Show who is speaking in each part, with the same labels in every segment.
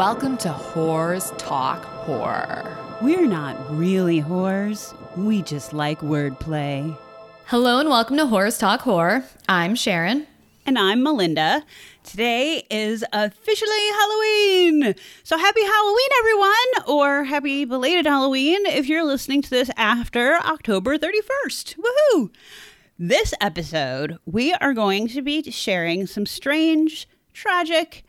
Speaker 1: Welcome to Whores Talk Horror.
Speaker 2: We're not really whores. We just like wordplay.
Speaker 3: Hello and welcome to Horrors Talk Horror. I'm Sharon.
Speaker 2: And I'm Melinda. Today is officially Halloween. So happy Halloween, everyone, or happy belated Halloween if you're listening to this after October 31st. Woohoo! This episode, we are going to be sharing some strange, tragic,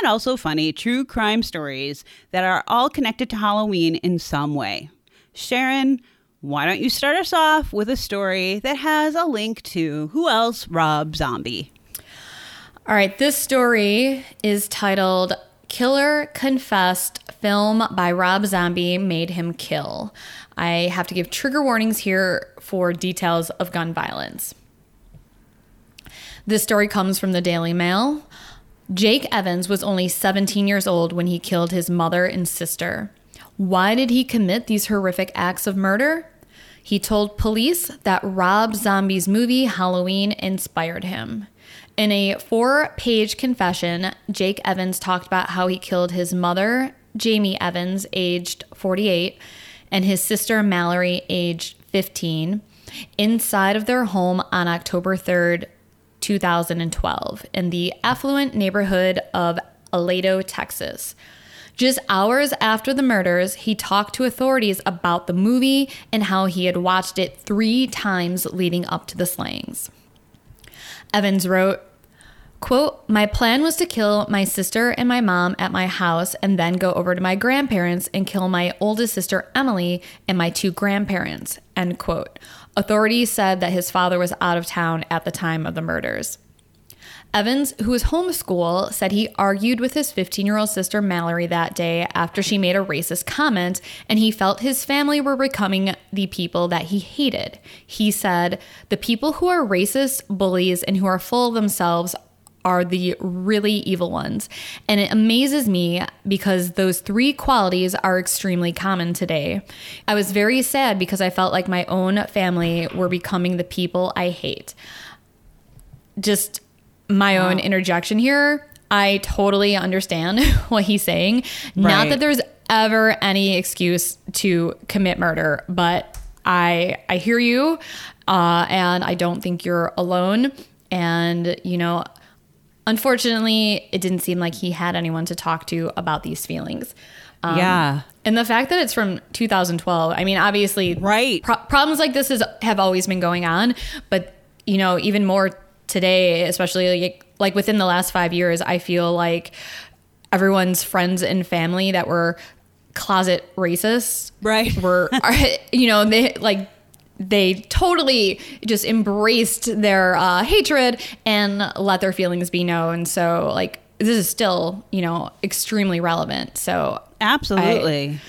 Speaker 2: and also funny true crime stories that are all connected to Halloween in some way. Sharon, why don't you start us off with a story that has a link to who else? Rob Zombie.
Speaker 3: All right, this story is titled Killer Confessed Film by Rob Zombie Made Him Kill. I have to give trigger warnings here for details of gun violence. This story comes from the Daily Mail. Jake Evans was only 17 years old when he killed his mother and sister. Why did he commit these horrific acts of murder? He told police that Rob Zombie's movie Halloween inspired him. In a four page confession, Jake Evans talked about how he killed his mother, Jamie Evans, aged 48, and his sister, Mallory, aged 15, inside of their home on October 3rd, 2012, in the affluent neighborhood of Aledo, Texas. Just hours after the murders, he talked to authorities about the movie and how he had watched it three times leading up to the slayings. Evans wrote, Quote, my plan was to kill my sister and my mom at my house and then go over to my grandparents and kill my oldest sister Emily and my two grandparents, end quote. Authorities said that his father was out of town at the time of the murders. Evans, who was homeschooled, said he argued with his 15 year old sister Mallory that day after she made a racist comment, and he felt his family were becoming the people that he hated. He said, The people who are racist, bullies, and who are full of themselves are the really evil ones. And it amazes me because those three qualities are extremely common today. I was very sad because I felt like my own family were becoming the people I hate. Just my wow. own interjection here. I totally understand what he's saying. Right. Not that there's ever any excuse to commit murder, but I I hear you, uh, and I don't think you're alone. And you know, Unfortunately, it didn't seem like he had anyone to talk to about these feelings.
Speaker 2: Um, yeah.
Speaker 3: And the fact that it's from 2012, I mean, obviously,
Speaker 2: right.
Speaker 3: Pro- problems like this is, have always been going on, but you know, even more today, especially like, like within the last five years, I feel like everyone's friends and family that were closet racists,
Speaker 2: right,
Speaker 3: were, are, you know, they like they totally just embraced their uh, hatred and let their feelings be known. So, like, this is still, you know, extremely relevant. So,
Speaker 2: absolutely.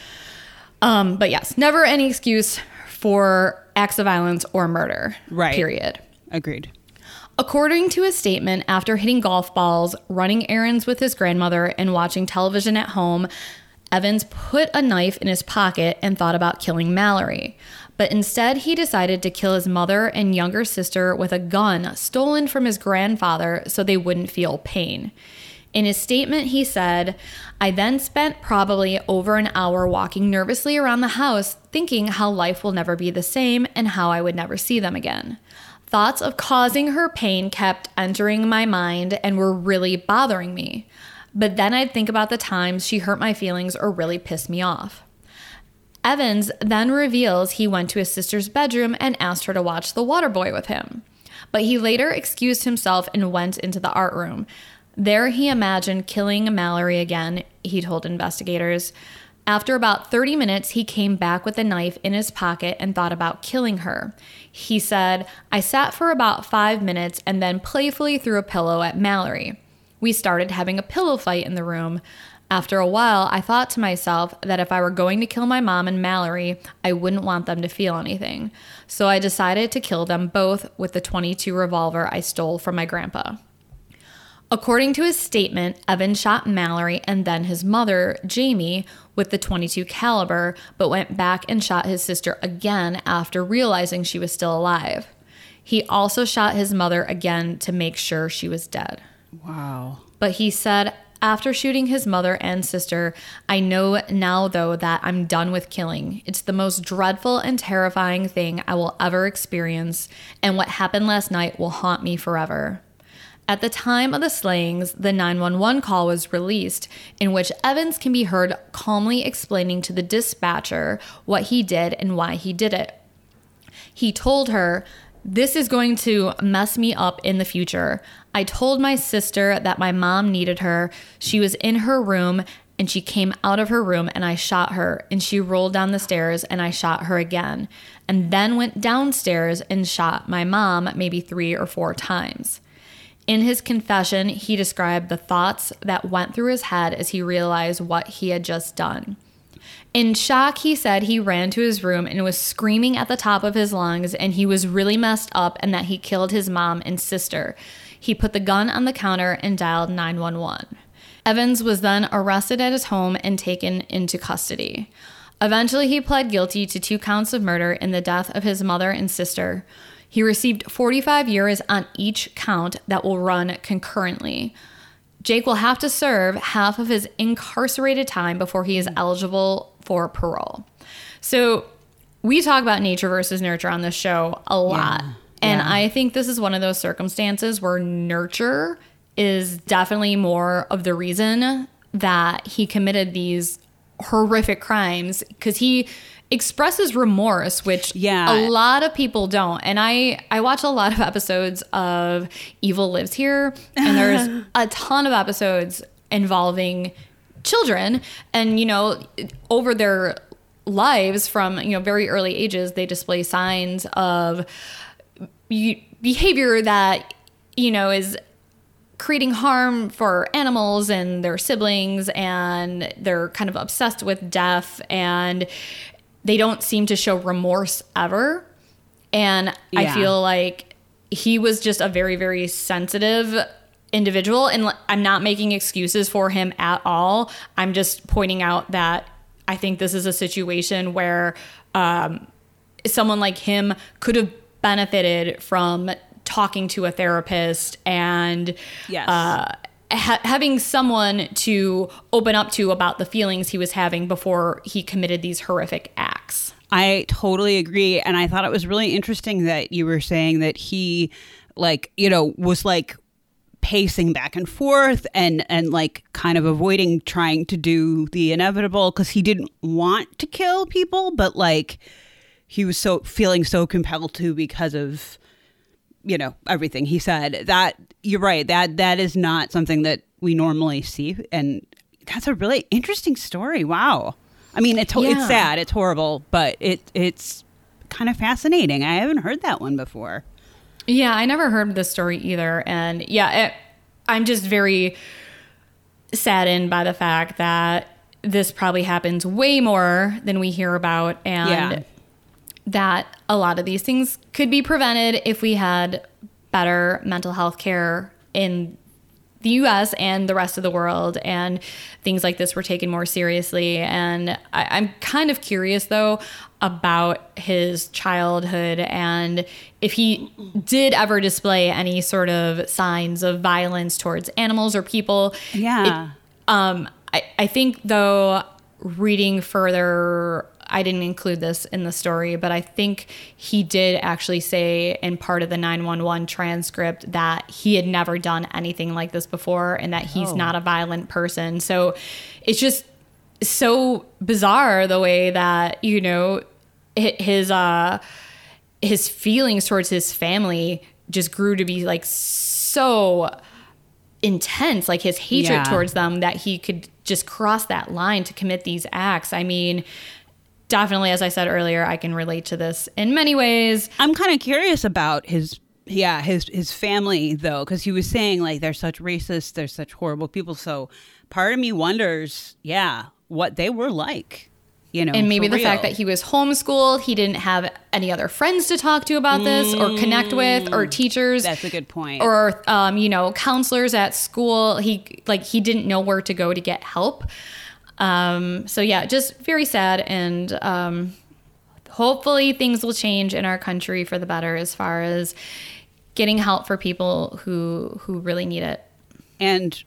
Speaker 3: I, um, but yes, never any excuse for acts of violence or murder.
Speaker 2: Right.
Speaker 3: Period.
Speaker 2: Agreed.
Speaker 3: According to his statement, after hitting golf balls, running errands with his grandmother, and watching television at home, Evans put a knife in his pocket and thought about killing Mallory but instead he decided to kill his mother and younger sister with a gun stolen from his grandfather so they wouldn't feel pain. In his statement, he said, I then spent probably over an hour walking nervously around the house, thinking how life will never be the same and how I would never see them again. Thoughts of causing her pain kept entering my mind and were really bothering me. But then I'd think about the times she hurt my feelings or really pissed me off. Evans then reveals he went to his sister's bedroom and asked her to watch The Waterboy with him. But he later excused himself and went into the art room. There, he imagined killing Mallory again, he told investigators. After about 30 minutes, he came back with a knife in his pocket and thought about killing her. He said, I sat for about five minutes and then playfully threw a pillow at Mallory. We started having a pillow fight in the room. After a while, I thought to myself that if I were going to kill my mom and Mallory, I wouldn't want them to feel anything. So I decided to kill them both with the 22 revolver I stole from my grandpa. According to his statement, Evan shot Mallory and then his mother, Jamie, with the 22 caliber, but went back and shot his sister again after realizing she was still alive. He also shot his mother again to make sure she was dead.
Speaker 2: Wow.
Speaker 3: But he said After shooting his mother and sister, I know now, though, that I'm done with killing. It's the most dreadful and terrifying thing I will ever experience, and what happened last night will haunt me forever. At the time of the slayings, the 911 call was released, in which Evans can be heard calmly explaining to the dispatcher what he did and why he did it. He told her, This is going to mess me up in the future. I told my sister that my mom needed her. She was in her room and she came out of her room and I shot her and she rolled down the stairs and I shot her again and then went downstairs and shot my mom maybe 3 or 4 times. In his confession, he described the thoughts that went through his head as he realized what he had just done. In shock, he said he ran to his room and was screaming at the top of his lungs, and he was really messed up and that he killed his mom and sister. He put the gun on the counter and dialed 911. Evans was then arrested at his home and taken into custody. Eventually, he pled guilty to two counts of murder in the death of his mother and sister. He received 45 years on each count that will run concurrently. Jake will have to serve half of his incarcerated time before he is eligible for parole. So, we talk about nature versus nurture on this show a lot.
Speaker 2: Yeah.
Speaker 3: And
Speaker 2: Yeah.
Speaker 3: I think this is one of those circumstances where nurture is definitely more of the reason that he committed these horrific crimes because he expresses remorse which
Speaker 2: Yeah.
Speaker 3: a lot of people don't and i i watch a lot of episodes of evil lives here and there's a ton of episodes involving children and you know over their lives from you know very early ages they display signs of behavior that you know is creating harm for animals and their siblings and they're kind of obsessed with death and they don't seem to show remorse ever. And i feel like he was just a very very sensitive individual and I'm not making excuses for him at all i'm just pointing out that i think this is a situation where um, someone like him could have benefited from talking to a therapist and
Speaker 2: Yes.
Speaker 3: uh, ha- having someone to open up to about the feelings he was having before he committed these horrific acts.
Speaker 2: I totally agree. And I thought it was really interesting that you were saying that he, like, you know, was like pacing back and forth and and like kind of avoiding trying to do the inevitable because he didn't want to kill people but like he was so feeling so compelled to because of you know everything he said. That you're right that that is not something that we normally see and that's a really interesting story. Wow. I mean it's
Speaker 3: Yeah.
Speaker 2: it's sad it's horrible but it it's kind of fascinating. I haven't heard that one before
Speaker 3: Yeah, I never heard this story either. And yeah, it, I'm just very saddened by the fact that this probably happens way more than we hear about. And
Speaker 2: Yeah.
Speaker 3: that a lot of these things could be prevented if we had better mental health care in the US and the rest of the world, and things like this were taken more seriously. And I, I'm kind of curious, though, about his childhood and if he did ever display any sort of signs of violence towards animals or people.
Speaker 2: Yeah.
Speaker 3: Um, I, I think though, reading further, I didn't include this in the story, but I think he did actually say in part of the 911 transcript that he had never done anything like this before and that he's
Speaker 2: Oh.
Speaker 3: not a violent person. So it's just so bizarre the way that, you know, his, uh, his feelings towards his family just grew to be like so intense like his hatred
Speaker 2: Yeah.
Speaker 3: towards them that he could just cross that line to commit these acts i mean definitely as i said earlier i can relate to this in many ways
Speaker 2: I'm kind of curious about his yeah his his family though because he was saying like they're such racist they're such horrible people so part of me wonders yeah what they were like you know
Speaker 3: and maybe the fact that he was homeschooled he didn't have any other friends to talk to about this or connect with or teachers
Speaker 2: that's a good point.
Speaker 3: or um, you know counselors at school. He like he didn't know where to go to get help. Um, so yeah just very sad and um, hopefully things will change in our country for the better as far as getting help for people who who really need it.
Speaker 2: And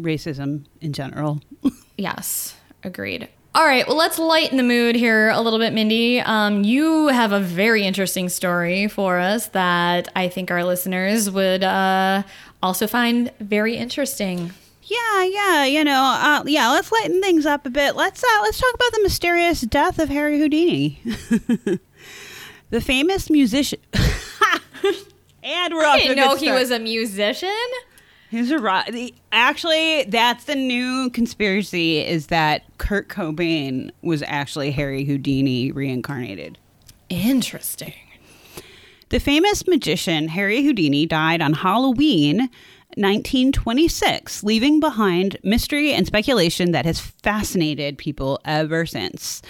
Speaker 2: racism in general.
Speaker 3: Yes, agreed. All right, well, let's lighten the mood here a little bit, Mindy. Um, you have a very interesting story for us that I think our listeners would uh, also find very interesting.
Speaker 2: Yeah, yeah, you know, uh, yeah. Let's lighten things up a bit. Let's uh, let's talk about the mysterious death of Harry Houdini, the famous musician. and we're off
Speaker 3: I
Speaker 2: a
Speaker 3: didn't know he was a musician.
Speaker 2: He's a rock. the- Actually, that's the new conspiracy: is that Kurt Cobain was actually Harry Houdini reincarnated.
Speaker 3: Interesting.
Speaker 2: The famous magician Harry Houdini died on Halloween 1926, leaving behind mystery and speculation that has fascinated people ever since.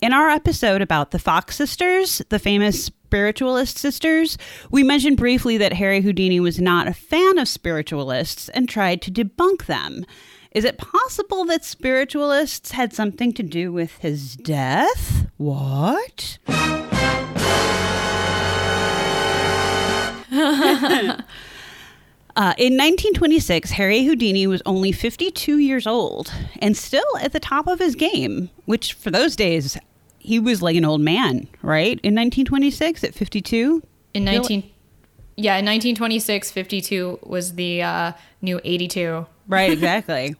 Speaker 2: In our episode about the Fox sisters, the famous spiritualist sisters, we mentioned briefly that Harry Houdini was not a fan of spiritualists and tried to debunk them. Is it possible that spiritualists had something to do with his death? What? Uh, in 1926, Harry Houdini was only 52 years old and still at the top of his game, which for those days, he was like an old man, right? In 1926 at 52?
Speaker 3: In 19 Yeah, in 1926, 52 was the uh, new 82.
Speaker 2: Right, exactly.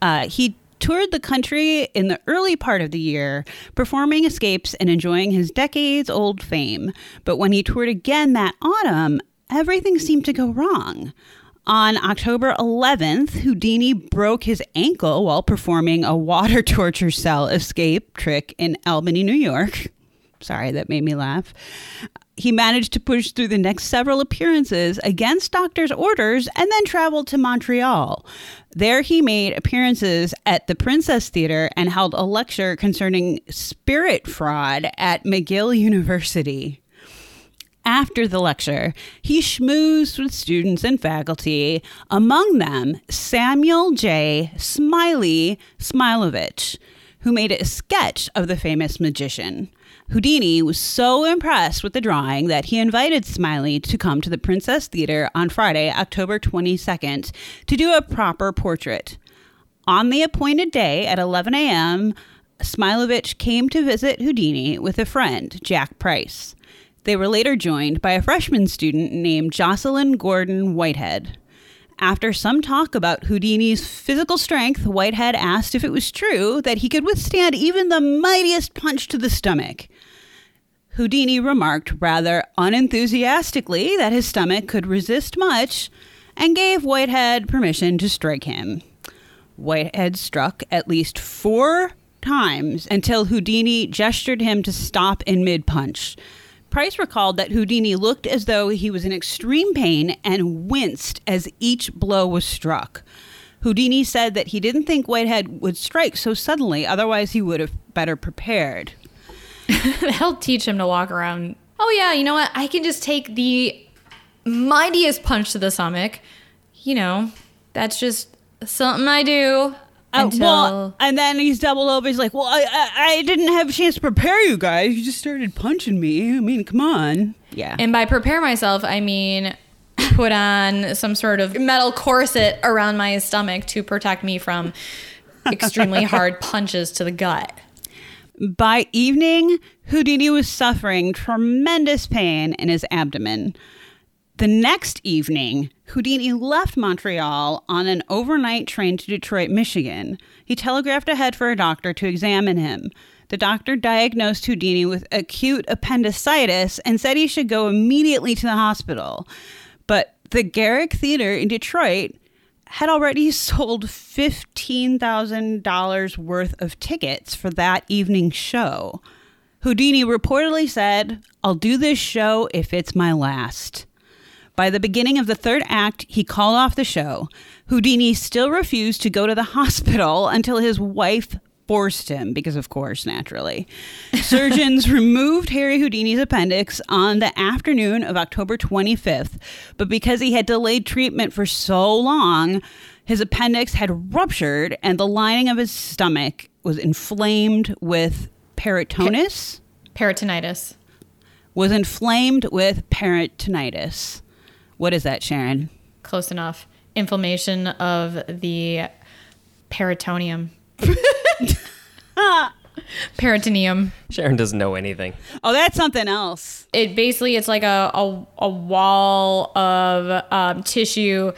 Speaker 2: uh, he toured the country in the early part of the year, performing escapes and enjoying his decades old fame. But when he toured again that autumn, everything seemed to go wrong. On October 11th, Houdini broke his ankle while performing a water torture cell escape trick in Albany, New York. Sorry, that made me laugh. He managed to push through the next several appearances against doctors' orders and then traveled to Montreal. There, he made appearances at the Princess Theater and held a lecture concerning spirit fraud at McGill University. After the lecture, he schmoozed with students and faculty, among them Samuel J. Smiley Smilovich, who made a sketch of the famous magician. Houdini was so impressed with the drawing that he invited Smiley to come to the Princess Theater on Friday, October 22nd, to do a proper portrait. On the appointed day at 11 a.m., Smilovich came to visit Houdini with a friend, Jack Price. They were later joined by a freshman student named Jocelyn Gordon Whitehead. After some talk about Houdini's physical strength, Whitehead asked if it was true that he could withstand even the mightiest punch to the stomach. Houdini remarked rather unenthusiastically that his stomach could resist much and gave Whitehead permission to strike him. Whitehead struck at least four times until Houdini gestured him to stop in mid punch. Price recalled that Houdini looked as though he was in extreme pain and winced as each blow was struck. Houdini said that he didn't think Whitehead would strike so suddenly, otherwise, he would have better prepared.
Speaker 3: That'll teach him to walk around. Oh, yeah, you know what? I can just take the mightiest punch to the stomach. You know, that's just something I do.
Speaker 2: Uh,
Speaker 3: until
Speaker 2: well, and then he's doubled over. He's like, "Well, I, I I didn't have a chance to prepare you guys. You just started punching me. I mean, come on." Yeah.
Speaker 3: And by prepare myself, I mean put on some sort of metal corset around my stomach to protect me from extremely hard punches to the gut.
Speaker 2: By evening, Houdini was suffering tremendous pain in his abdomen. The next evening, Houdini left Montreal on an overnight train to Detroit, Michigan. He telegraphed ahead for a doctor to examine him. The doctor diagnosed Houdini with acute appendicitis and said he should go immediately to the hospital. But the Garrick Theater in Detroit had already sold $15,000 worth of tickets for that evening's show. Houdini reportedly said, I'll do this show if it's my last. By the beginning of the third act, he called off the show. Houdini still refused to go to the hospital until his wife forced him, because of course, naturally. Surgeons removed Harry Houdini's appendix on the afternoon of October 25th, but because he had delayed treatment for so long, his appendix had ruptured and the lining of his stomach was inflamed with peritonitis.
Speaker 3: Peritonitis.
Speaker 2: Was inflamed with peritonitis. What is that, Sharon?
Speaker 3: Close enough. inflammation of the peritoneum. Peritoneum.
Speaker 4: Sharon doesn't know anything.
Speaker 2: Oh, that's something else.
Speaker 3: It basically it's like a a, a wall of um, tissue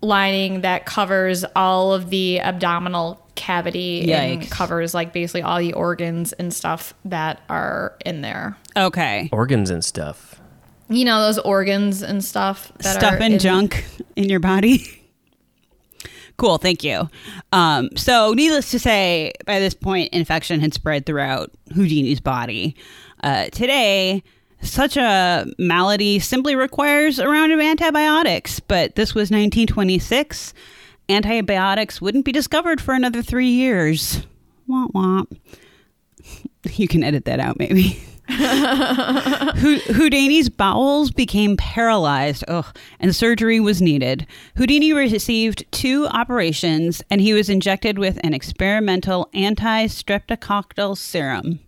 Speaker 3: lining that covers all of the abdominal cavity and covers like basically all the organs and stuff that are in there.
Speaker 2: Okay.
Speaker 4: Organs and stuff.
Speaker 3: You know those organs and stuff that
Speaker 2: Stuff and
Speaker 3: in-
Speaker 2: junk in your body. cool. Thank you. Um, so, needless to say, by this point, infection had spread throughout Houdini's body. Uh, today, such a malady simply requires a round of antibiotics, but this was 1926. Antibiotics wouldn't be discovered for another three years. Womp womp. You can edit that out, maybe. Houdini's bowels became paralyzed, ugh, and surgery was needed. Houdini received two operations, and he was injected with an experimental anti-streptococcal serum.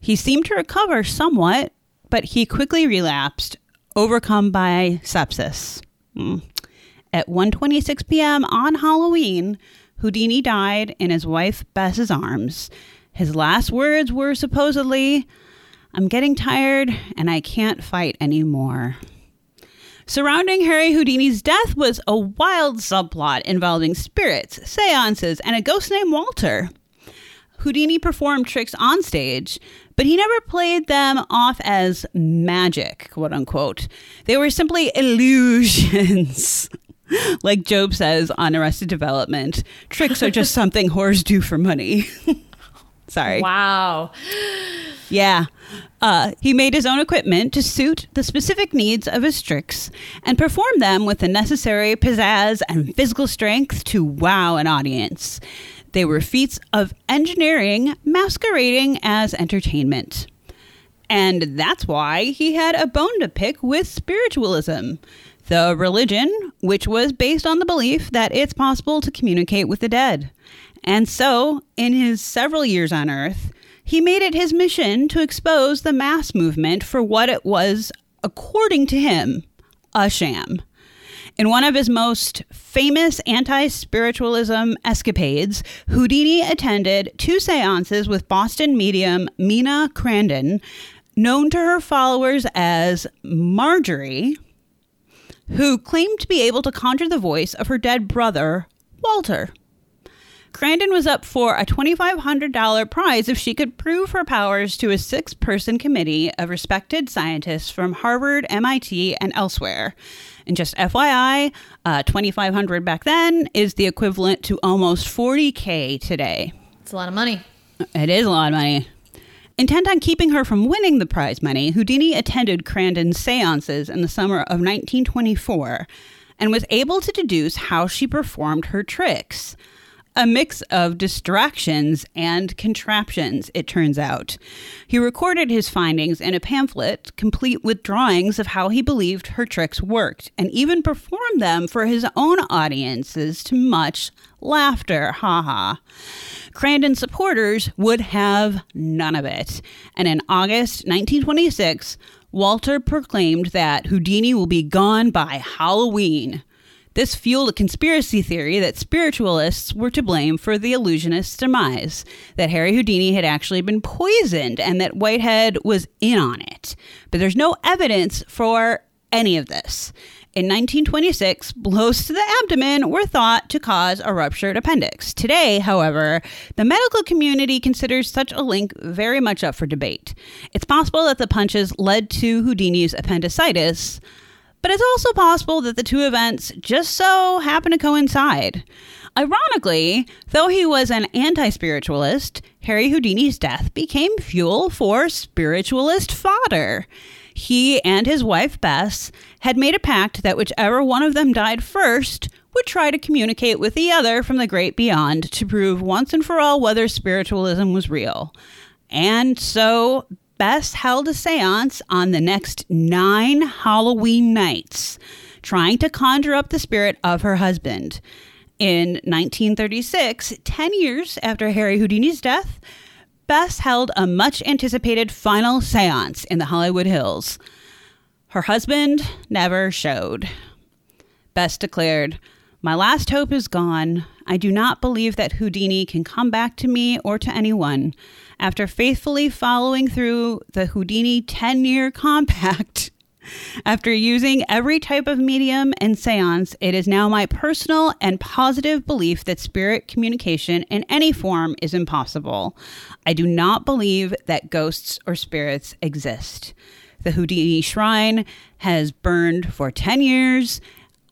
Speaker 2: He seemed to recover somewhat, but he quickly relapsed, overcome by sepsis. Mm. At 1:26 p.m. on Halloween, Houdini died in his wife Bess's arms. His last words were supposedly, "I'm getting tired and I can't fight anymore." Surrounding Harry Houdini's death was a wild subplot involving spirits, seances, and a ghost named Walter. Houdini performed tricks on stage, but he never played them off as magic, quote unquote. They were simply illusions. like Gob says on Arrested Development, tricks are just something whores do for money. Sorry.
Speaker 3: Wow.
Speaker 2: Yeah. Uh, he made his own equipment to suit the specific needs of his tricks and performed them with the necessary pizzazz and physical strength to wow an audience. They were feats of engineering masquerading as entertainment. And that's why he had a bone to pick with spiritualism, the religion which was based on the belief that it's possible to communicate with the dead. And so, in his several years on Earth, he made it his mission to expose the mass movement for what it was, according to him, a sham. In one of his most famous anti spiritualism escapades, Houdini attended two seances with Boston medium Mina Crandon, known to her followers as Marjorie, who claimed to be able to conjure the voice of her dead brother, Walter. Crandon was up for a $2,500 prize if she could prove her powers to a six person committee of respected scientists from Harvard, MIT, and elsewhere. And just FYI, uh, 2500 back then is the equivalent to almost 40K today.
Speaker 3: It's a lot of money.
Speaker 2: It is a lot of money. Intent on keeping her from winning the prize money, Houdini attended Crandon's seances in the summer of 1924 and was able to deduce how she performed her tricks. A mix of distractions and contraptions, it turns out. He recorded his findings in a pamphlet, complete with drawings of how he believed her tricks worked, and even performed them for his own audiences to much laughter. Ha ha. Crandon supporters would have none of it. And in August 1926, Walter proclaimed that Houdini will be gone by Halloween. This fueled a conspiracy theory that spiritualists were to blame for the illusionist's demise, that Harry Houdini had actually been poisoned, and that Whitehead was in on it. But there's no evidence for any of this. In 1926, blows to the abdomen were thought to cause a ruptured appendix. Today, however, the medical community considers such a link very much up for debate. It's possible that the punches led to Houdini's appendicitis, but it's also possible that the two events just so happen to coincide. Ironically, though he was an anti spiritualist, Harry Houdini's death became fuel for spiritualist fodder. He and his wife Bess had made a pact that whichever one of them died first would try to communicate with the other from the great beyond to prove once and for all whether spiritualism was real. And so Bess held a seance on the next nine Halloween nights, trying to conjure up the spirit of her husband. In 1936, 10 years after Harry Houdini's death, Bess held a much anticipated final seance in the Hollywood Hills. Her husband never showed. Bess declared, My last hope is gone. I do not believe that Houdini can come back to me or to anyone. After faithfully following through the Houdini 10 year compact, after using every type of medium and seance, it is now my personal and positive belief that spirit communication in any form is impossible. I do not believe that ghosts or spirits exist. The Houdini shrine has burned for 10 years.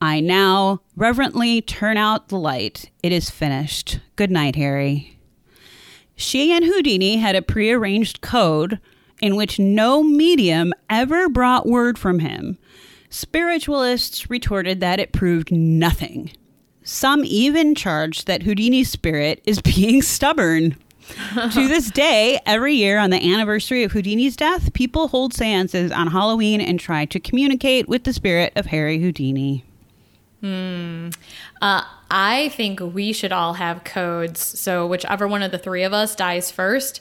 Speaker 2: I now reverently turn out the light. It is finished. Good night, Harry. She and Houdini had a prearranged code in which no medium ever brought word from him. Spiritualists retorted that it proved nothing. Some even charged that Houdini's spirit is being stubborn. to this day, every year on the anniversary of Houdini's death, people hold seances on Halloween and try to communicate with the spirit of Harry Houdini.
Speaker 3: Uh, I think we should all have codes. So whichever one of the three of us dies first,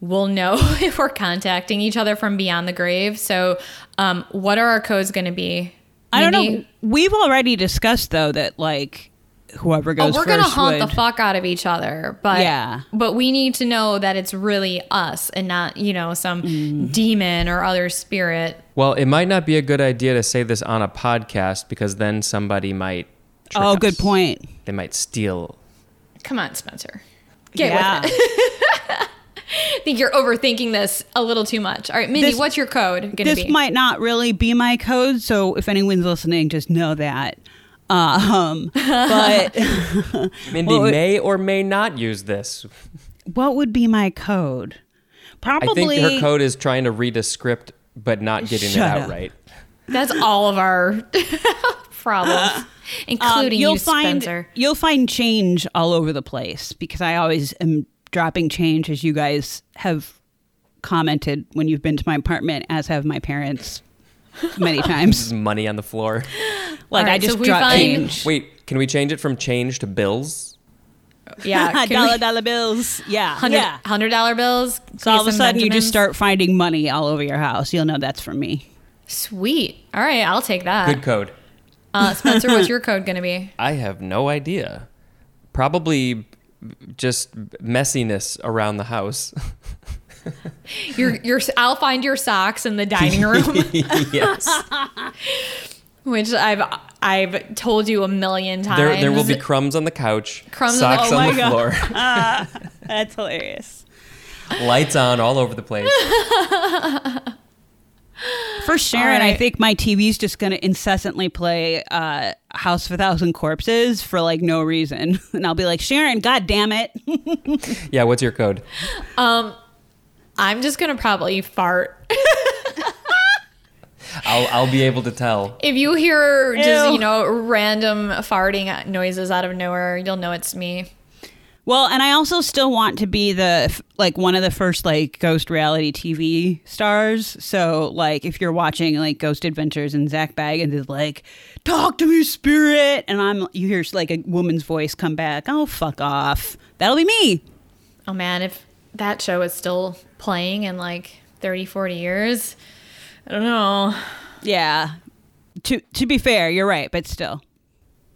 Speaker 3: we'll know if we're contacting each other from beyond the grave. So, um, what are our codes going to be?
Speaker 2: I don't know. We've already discussed though that like whoever
Speaker 3: Oh,
Speaker 2: goes
Speaker 3: we're
Speaker 2: first
Speaker 3: gonna haunt
Speaker 2: would-
Speaker 3: the fuck out of each other, but
Speaker 2: Yeah.
Speaker 3: but we need to know that it's really us and not you know some
Speaker 2: Mm.
Speaker 3: demon or other spirit.
Speaker 4: Well, it might not be a good idea to say this on a podcast because then somebody might. trick
Speaker 2: Oh,
Speaker 4: us.
Speaker 2: good point.
Speaker 4: They might steal.
Speaker 3: Come on, Spencer, get
Speaker 2: yeah.
Speaker 3: with it. I think you're overthinking this a little too much. All right, Mindy,
Speaker 2: This-
Speaker 3: what's your code gonna
Speaker 2: this
Speaker 3: be?
Speaker 2: might not really be my code, so if anyone's listening, just know that. Um, but
Speaker 4: Mindy
Speaker 2: Well,
Speaker 4: may or may not use this.
Speaker 2: what would be my code?
Speaker 4: I
Speaker 2: Probably.
Speaker 4: think her code is trying to read a script but not getting
Speaker 2: Shut
Speaker 4: it out
Speaker 2: up.
Speaker 4: right.
Speaker 3: That's all of our problems,
Speaker 2: um,
Speaker 3: including
Speaker 2: you'll
Speaker 3: you,
Speaker 2: find
Speaker 3: Spencer.
Speaker 2: you'll find change all over the place because I always am dropping change, as you guys have commented when you've been to my apartment, as have my parents many times.
Speaker 4: Just money on the floor.
Speaker 2: Like I
Speaker 3: Alright, so
Speaker 2: just
Speaker 3: if find-
Speaker 2: change.
Speaker 4: Wait, can we change it from change to bills?
Speaker 3: Yeah,
Speaker 2: dollar
Speaker 3: we-
Speaker 2: dollar bills. Yeah,
Speaker 3: hundred
Speaker 2: yeah.
Speaker 3: hundred dollar bills.
Speaker 2: So all of a
Speaker 3: some
Speaker 2: sudden, you just start finding money all over your house. You'll know that's from me.
Speaker 3: Sweet. All right, I'll take that.
Speaker 4: Good code.
Speaker 3: Uh, Spencer, what's your code going to be?
Speaker 4: I have no idea. Probably just messiness around the house.
Speaker 3: Your your I'll find your socks in the dining room,
Speaker 4: yes.
Speaker 3: which I've I've told you a million times.
Speaker 4: There, there will be crumbs on the couch,
Speaker 3: Crumbs on the- oh
Speaker 4: on the
Speaker 2: God.
Speaker 4: floor,
Speaker 2: That's hilarious.
Speaker 4: lights on all over the place.
Speaker 2: For Sharon,
Speaker 3: All
Speaker 2: I think my TV's just going to incessantly play uh, House of a Thousand Corpses for like no reason, and I'll be like, Sharon, God damn it!
Speaker 4: Yeah, what's your code?
Speaker 3: Um, I'm just gonna probably fart.
Speaker 4: I'll, I'll be able to tell.
Speaker 3: If you hear just
Speaker 2: Ew.
Speaker 3: you know random farting noises out of nowhere, you'll know it's me.
Speaker 2: Well, and I also still want to be the like one of the first like ghost reality TV stars. So like if you're watching like Ghost Adventures and Zak Bagans is like, "Talk to me, spirit," and I'm you hear like a woman's voice come back, "Oh fuck off," that'll be me.
Speaker 3: Oh man, if that show is still playing in like 30, 40 years, I don't know.
Speaker 2: Yeah. To to be fair, you're right, but still.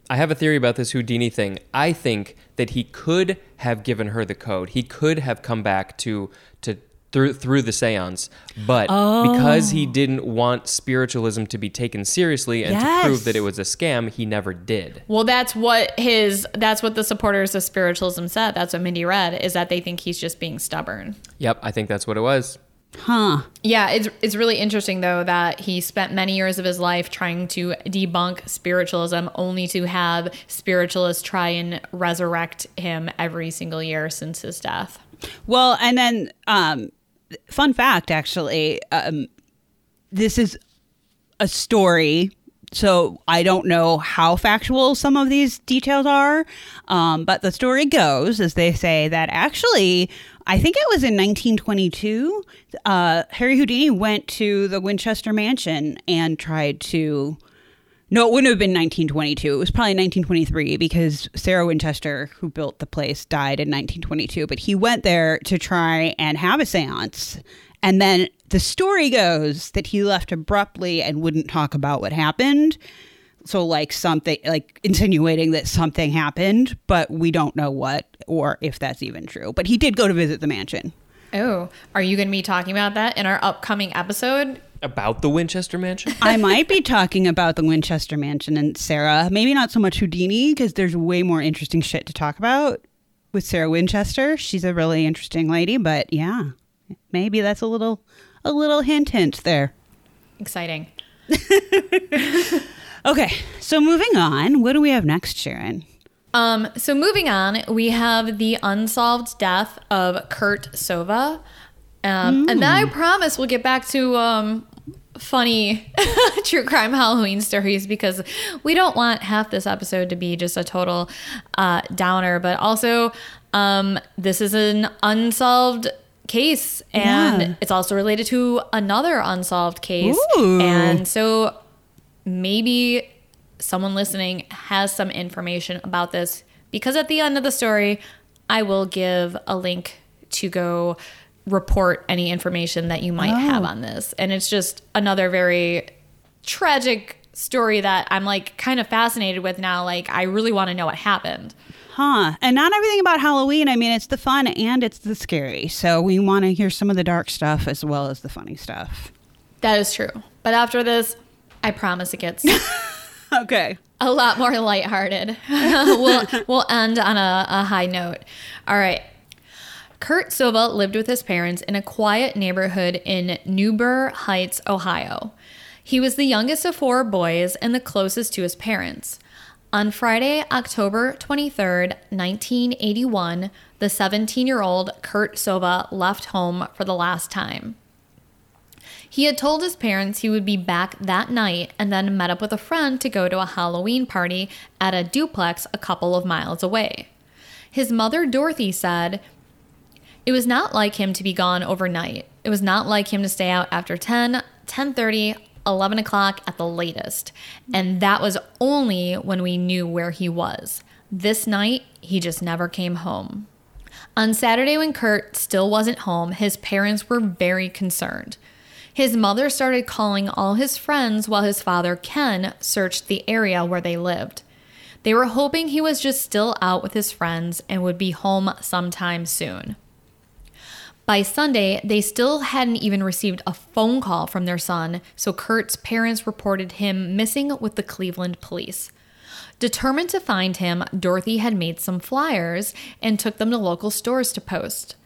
Speaker 4: I have a theory about this Houdini thing. I think that he could have given her the code. He could have come back to to through through the séance, but because he didn't want spiritualism to be taken seriously and to prove that it was a scam, he never did.
Speaker 3: Well, that's what his that's what the supporters of spiritualism said. That's what Mindy read is that they think he's just being stubborn.
Speaker 4: Yep, I think that's what it was.
Speaker 2: Huh.
Speaker 3: Yeah, it's it's really interesting though that he spent many years of his life trying to debunk spiritualism only to have spiritualists try and resurrect him every single year since his death.
Speaker 2: Well, and then um fun fact actually, um this is a story so I don't know how factual some of these details are, um, but the story goes, as they say, that actually, I think it was in 1922, uh, Harry Houdini went to the Winchester Mansion and tried to. No, it wouldn't have been 1922. It was probably 1923 because Sarah Winchester, who built the place, died in 1922. But he went there to try and have a seance. And then the story goes that he left abruptly and wouldn't talk about what happened. So, like something, like insinuating that something happened, but we don't know what or if that's even true. But he did go to visit the mansion.
Speaker 3: Oh, are you going to be talking about that in our upcoming episode?
Speaker 4: About the Winchester Mansion?
Speaker 2: I might be talking about the Winchester Mansion and Sarah. Maybe not so much Houdini because there's way more interesting shit to talk about with Sarah Winchester. She's a really interesting lady, but yeah, maybe that's a little a little hint hint there.
Speaker 3: Exciting.
Speaker 2: Okay, so moving on, what do we have next, Sharon?
Speaker 3: Um, so moving on, we have the unsolved death of Kurt Sova. Um, And then I promise we'll get back to um, funny true crime Halloween stories because we don't want half this episode to be just a total uh, downer. But also, um, this is an unsolved case and
Speaker 2: Yeah.
Speaker 3: it's also related to another unsolved case.
Speaker 2: Ooh.
Speaker 3: And so maybe someone listening has some information about this because at the end of the story, I will give a link to go report any information that you might have oh. on this. And it's just another very tragic story that I'm like kind of fascinated with now. Like, I really want to know what happened.
Speaker 2: Huh. And not everything about Halloween. I mean, it's the fun and it's the scary. So we want to hear some of the dark stuff as well as the funny stuff.
Speaker 3: That is true. But after this, I promise it gets
Speaker 2: Okay.
Speaker 3: a lot more lighthearted. we'll we'll end on a, a high note. All right. Kurt Sova lived with his parents in a quiet neighborhood in Newburgh Heights, Ohio. He was the youngest of four boys and the closest to his parents. On Friday, October 23rd, 1981, the 17 year old Kurt Sova left home for the last time. He had told his parents he would be back that night and then met up with a friend to go to a Halloween party at a duplex a couple of miles away. His mother, Dorothy, said, It was not like him to be gone overnight. It was not like him to stay out after 10, 10.30, 11 o'clock at the latest. And that was only when we knew where he was. This night, he just never came home. On Saturday, when Kurt still wasn't home, his parents were very concerned. His mother started calling all his friends while his father, Ken, searched the area where they lived. They were hoping he was just still out with his friends and would be home sometime soon. By Sunday, they still hadn't even received a phone call from their son, so Kurt's parents reported him missing with the Cleveland police. Determined to find him, Dorothy had made some flyers and took them to local stores to post.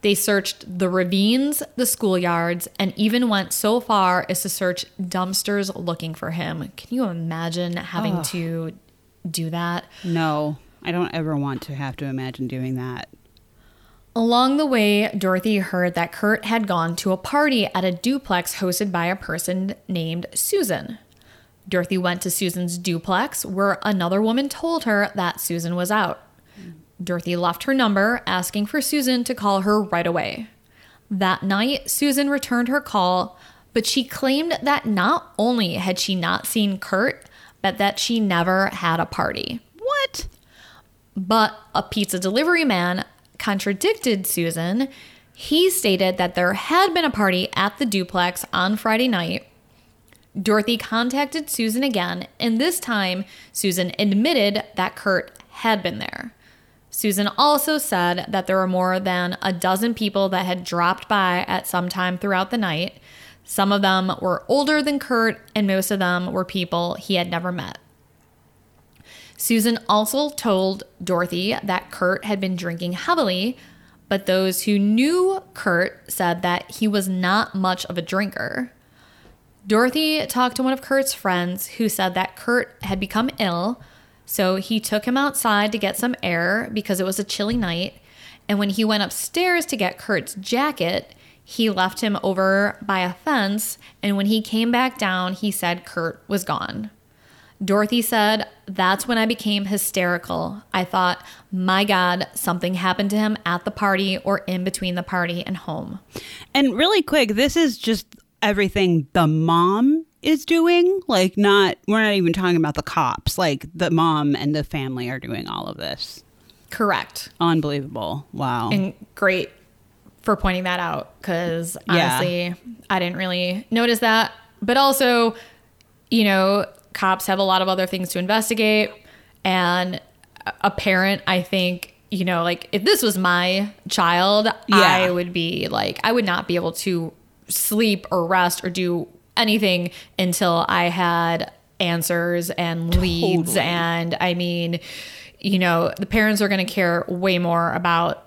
Speaker 3: They searched the ravines, the schoolyards, and even went so far as to search dumpsters looking for him. Can you imagine having to do that?
Speaker 2: No, I don't ever want to have to imagine doing that.
Speaker 3: Along the way, Dorothy heard that Kurt had gone to a party at a duplex hosted by a person named Susan. Dorothy went to Susan's duplex, where another woman told her that Susan was out. Dorothy left her number, asking for Susan to call her right away. That night, Susan returned her call, but she claimed that not only had she not seen Kurt, but that she never had a party.
Speaker 2: What?
Speaker 3: But a pizza delivery man contradicted Susan. He stated that there had been a party at the duplex on Friday night. Dorothy contacted Susan again, and this time Susan admitted that Kurt had been there. Susan also said that there were more than a dozen people that had dropped by at some time throughout the night. Some of them were older than Kurt, and most of them were people he had never met. Susan also told Dorothy that Kurt had been drinking heavily, but those who knew Kurt said that he was not much of a drinker. Dorothy talked to one of Kurt's friends who said that Kurt had become ill, so he took him outside to get some air because it was a chilly night. And when he went upstairs to get Kurt's jacket, he left him over by a fence. And when he came back down, he said Kurt was gone. Dorothy said, That's when I became hysterical. I thought, my God, something happened to him at the party or in between the party and home.
Speaker 2: And really quick, this is just everything the mom is doing. Like, not, we're not even talking about the cops. Like, the mom and the family are doing all of this.
Speaker 3: Correct.
Speaker 2: Unbelievable. Wow.
Speaker 3: And great for pointing that out because
Speaker 2: Yeah.
Speaker 3: honestly, I didn't really notice that. But also, you know, cops have a lot of other things to investigate. And a- parent, I think, you know, like if this was my child,
Speaker 2: Yeah.
Speaker 3: I would be like, I would not be able to sleep or rest or do anything until I had answers and leads.
Speaker 2: Totally.
Speaker 3: And I mean, you know, the parents are going to care way more about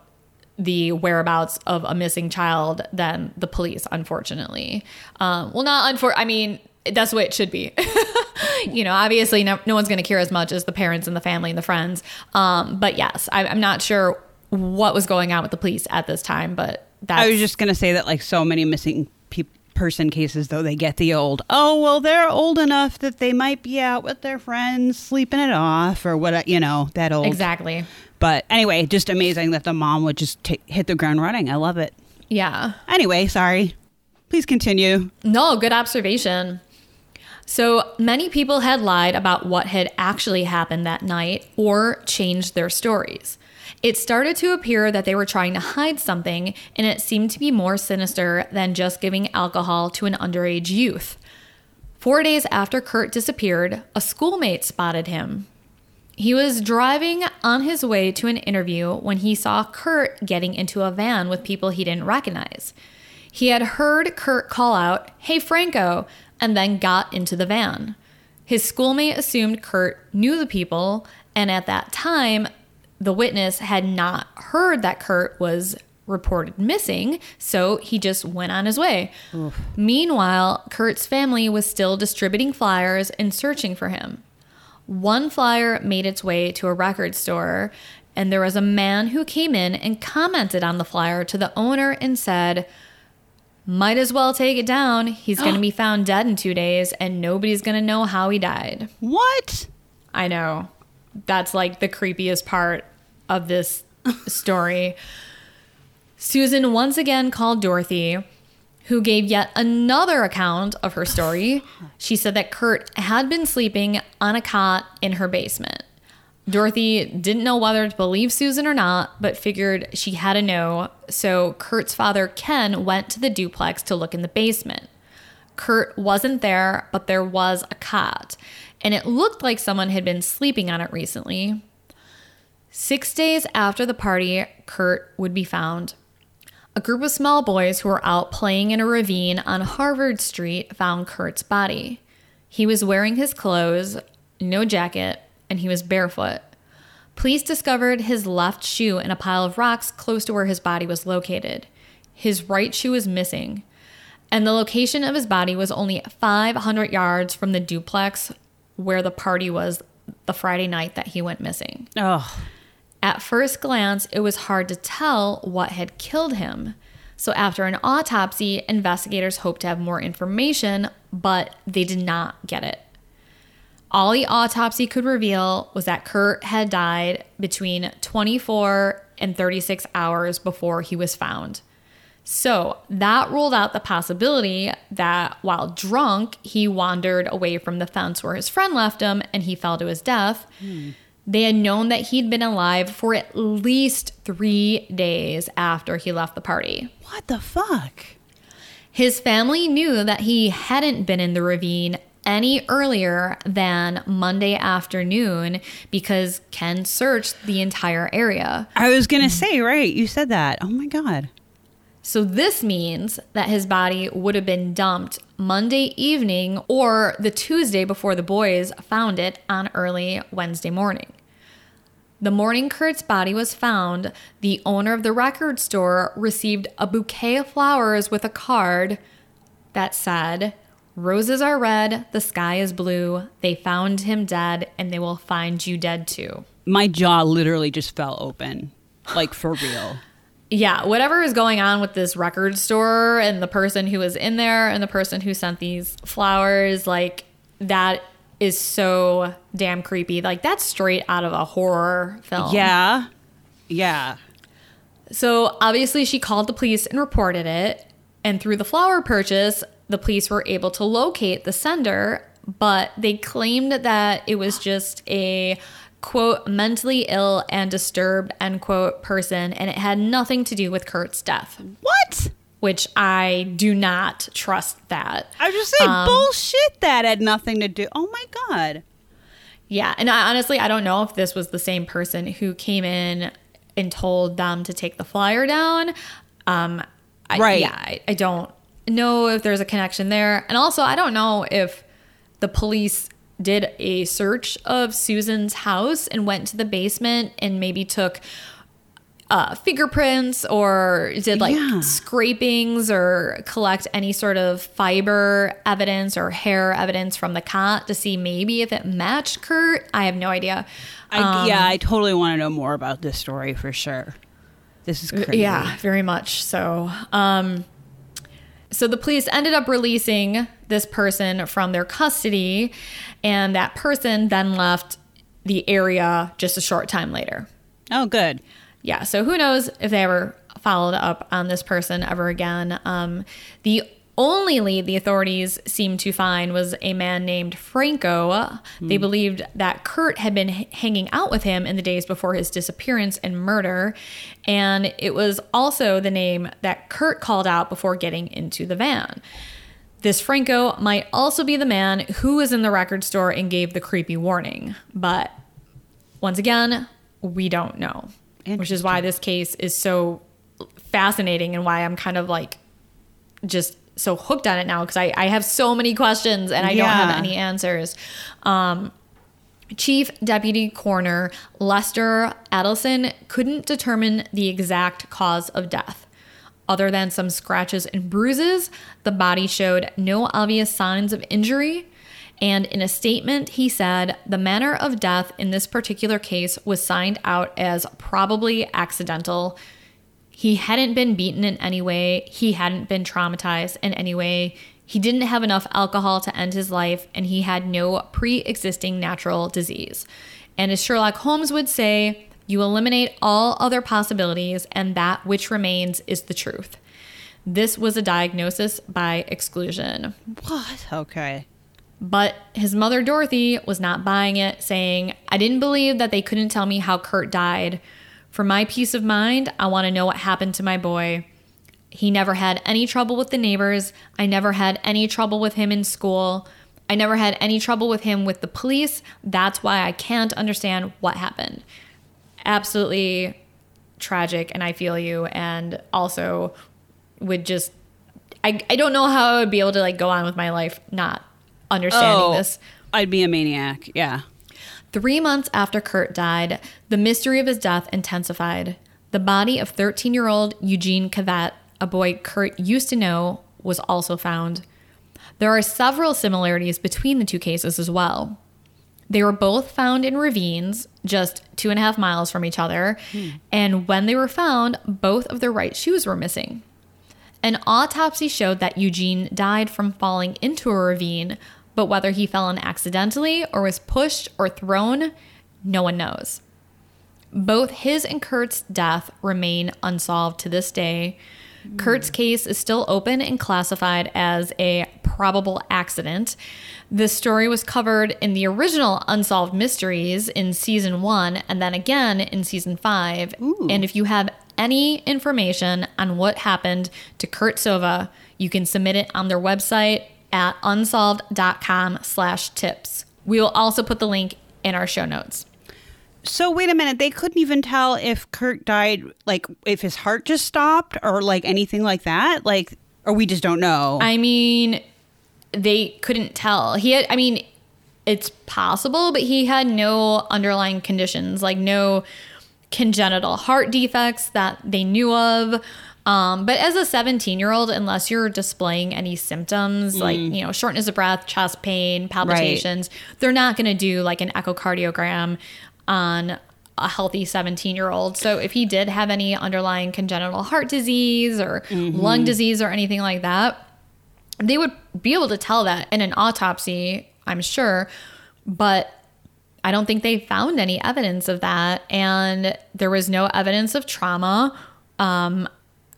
Speaker 3: the whereabouts of a missing child than the police, unfortunately. Um, well, not unfor. I mean, that's the way it should be. you know, obviously, no, no one's going to care as much as the parents and the family and the friends. Um, but yes, I, I'm not sure what was going on with the police at this time, but that's
Speaker 2: I was just gonna say that like so many missing pe- person cases, though they get the old, oh well, they're old enough that they might be out with their friends sleeping it off or what, you know, that old.
Speaker 3: exactly.
Speaker 2: But anyway, just amazing that the mom would just ta hit the ground running. I love it.
Speaker 3: Yeah.
Speaker 2: Anyway, sorry. Please continue.
Speaker 3: No, good observation. So many people had lied about what had actually happened that night or changed their stories. It started to appear that they were trying to hide something, and it seemed to be more sinister than just giving alcohol to an underage youth. Four days after Kurt disappeared, a schoolmate spotted him. He was driving on his way to an interview when he saw Kurt getting into a van with people he didn't recognize. He had heard Kurt call out, Hey Franco, and then got into the van. His schoolmate assumed Kurt knew the people, and at that time, the witness had not heard that Kurt was reported missing, so he just went on his way. Meanwhile, Kurt's family was still distributing flyers and searching for him. One flyer made its way to a record store, and there was a man who came in and commented on the flyer to the owner and said, Might as well take it down. He's going to be found dead in two days, and nobody's going to know how he died.
Speaker 2: What?
Speaker 3: I know. That's like the creepiest part of this story. Susan once again called Dorothy, who gave yet another account of her story. She said that Kurt had been sleeping on a cot in her basement. Dorothy didn't know whether to believe Susan or not, but figured she had to know. So Kurt's father, Ken, went to the duplex to look in the basement. Kurt wasn't there, but there was a cot, and it looked like someone had been sleeping on it recently. Six days after the party, Kurt would be found. A group of small boys who were out playing in a ravine on Harvard Street found Kurt's body. He was wearing his clothes, no jacket, and he was barefoot. Police discovered his left shoe in a pile of rocks close to where his body was located. His right shoe was missing, and the location of his body was only 500 yards from the duplex where the party was the Friday night that he went missing.
Speaker 2: Oh,
Speaker 3: At first glance, it was hard to tell what had killed him. So, after an autopsy, investigators hoped to have more information, but they did not get it. All the autopsy could reveal was that Kurt had died between 24 and 36 hours before he was found. So that ruled out the possibility that while drunk, he wandered away from the fence where his friend left him and he fell to his death. They had known that he'd been alive for at least three days after he left the party.
Speaker 2: what the fuck?
Speaker 3: His family knew that he hadn't been in the ravine any earlier than Monday afternoon because Ken searched the entire area.
Speaker 2: I was gonna say, right? You said that. Oh my god.
Speaker 3: So this means that his body would have been dumped Monday evening or the Tuesday before the boys found it on early Wednesday morning. The morning Kurt's body was found, the owner of the record store received a bouquet of flowers with a card that said, Roses are red, the sky is blue. They found him dead, and they will find you dead too.
Speaker 2: My jaw literally just fell open, like for real.
Speaker 3: yeah, whatever is going on with this record store and the person who was in there and the person who sent these flowers, like that is so damn creepy. Like that's straight out of a horror film.
Speaker 2: Yeah, yeah.
Speaker 3: So obviously she called the police and reported it. And through the flower purchase, the police were able to locate the sender, but they claimed that it was just a quote mentally ill and disturbed end quote person and it had nothing to do with Kurt's death.
Speaker 2: What?
Speaker 3: which I do not trust that.
Speaker 2: I was just saying,
Speaker 3: Um,
Speaker 2: bullshit. That had nothing to do. Oh my god.
Speaker 3: Yeah, and I, honestly, I don't know if this was the same person who came in and told them to take the flyer down. Um, I,
Speaker 2: Right.
Speaker 3: Yeah, I, I don't know if there's a connection there, and also I don't know if the police did a search of Susan's house and went to the basement and maybe took uh, fingerprints or did like
Speaker 2: Yeah.
Speaker 3: scrapings or collect any sort of fiber evidence or hair evidence from the cot to see maybe if it matched Kurt. I have no idea.
Speaker 2: I,
Speaker 3: Um,
Speaker 2: yeah, I totally want to know more about this story for sure. This is crazy.
Speaker 3: Yeah, very much so. Um, so the police ended up releasing this person from their custody, and that person then left the area just a short time later.
Speaker 2: Oh, good.
Speaker 3: yeah, so who knows if they ever followed up on this person ever again. Um, the only lead the authorities seemed to find was a man named Franco. They hmm. believed that Kurt had been h- hanging out with him in the days before his disappearance and murder. And it was also the name that Kurt called out before getting into the van. This Franco might also be the man who was in the record store and gave the creepy warning. But once again, we don't know. Which is why this case is so fascinating and why I'm kind of like just so hooked on it now because I, I have so many questions and I don't have any answers. Um, Chief Deputy Coroner Lester Adelson couldn't determine the exact cause of death. Other than some scratches and bruises, the body showed no obvious signs of injury. And in a statement, he said the manner of death in this particular case was signed out as probably accidental. He hadn't been beaten in any way, he hadn't been traumatized in any way. He didn't have enough alcohol to end his life, and he had no pre existing natural disease. And as Sherlock Holmes would say, you eliminate all other possibilities, and that which remains is the truth. This was a diagnosis by exclusion.
Speaker 2: What? Okay.
Speaker 3: But his mother, Dorothy, was not buying it, saying, I didn't believe that they couldn't tell me how Kurt died. For my peace of mind, I want to know what happened to my boy. He never had any trouble with the neighbors. I never had any trouble with him in school. I never had any trouble with him with the police. That's why I can't understand what happened. Absolutely tragic, and I feel you. And also, would just, I, I don't know how I would be able to like go on with my life not understanding
Speaker 2: oh,
Speaker 3: this.
Speaker 2: I'd be a maniac. Yeah.
Speaker 3: Three months after Kurt died, the mystery of his death intensified. The body of 13 year old Eugene Cavett, a boy Kurt used to know, was also found. There are several similarities between the two cases as well. They were both found in ravines, just two and a half miles from each other, hmm. and when they were found, both of their right shoes were missing. An autopsy showed that Eugene died from falling into a ravine, but whether he fell in accidentally or was pushed or thrown, no one knows. Both his and Kurt's death remain unsolved to this day. Kurt's case is still open and classified as a probable accident. This story was covered in the original Unsolved Mysteries in season one and then again in season five. And if you have any information on what happened to Kurt Sova, you can submit it on their website at unsolved.com slash tips. We will also put the link in our show notes.
Speaker 2: So wait a minute. They couldn't even tell if Kurt died, like if his heart just stopped or like anything like that. Like, or we just don't know.
Speaker 3: I mean, they couldn't tell. He had, I mean, it's possible, but he had no underlying conditions, like no congenital heart defects that they knew of. Um, but as a 17 year old, unless you're displaying any symptoms like, you know, shortness of breath, chest pain, palpitations, they're not going to do like an echocardiogram on a healthy 17 year old. So if he did have any underlying congenital heart disease or lung disease or anything like that, they would be able to tell that in an autopsy, I'm sure, but I don't think they found any evidence of that. And there was no evidence of trauma. Um,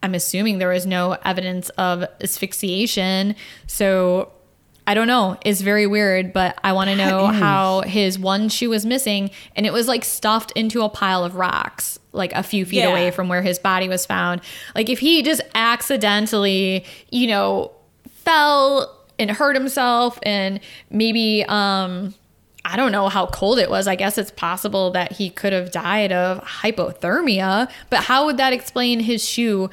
Speaker 3: I'm assuming there was no evidence of asphyxiation. So I don't know. It's very weird, but I want to know how his one shoe was missing and it was like stuffed into a pile of rocks. like a few feet
Speaker 2: Yeah.
Speaker 3: away from where his body was found. Like if he just accidentally, you know, fell and hurt himself and maybe um I don't know how cold it was. I guess it's possible that he could have died of hypothermia, but how would that explain his shoe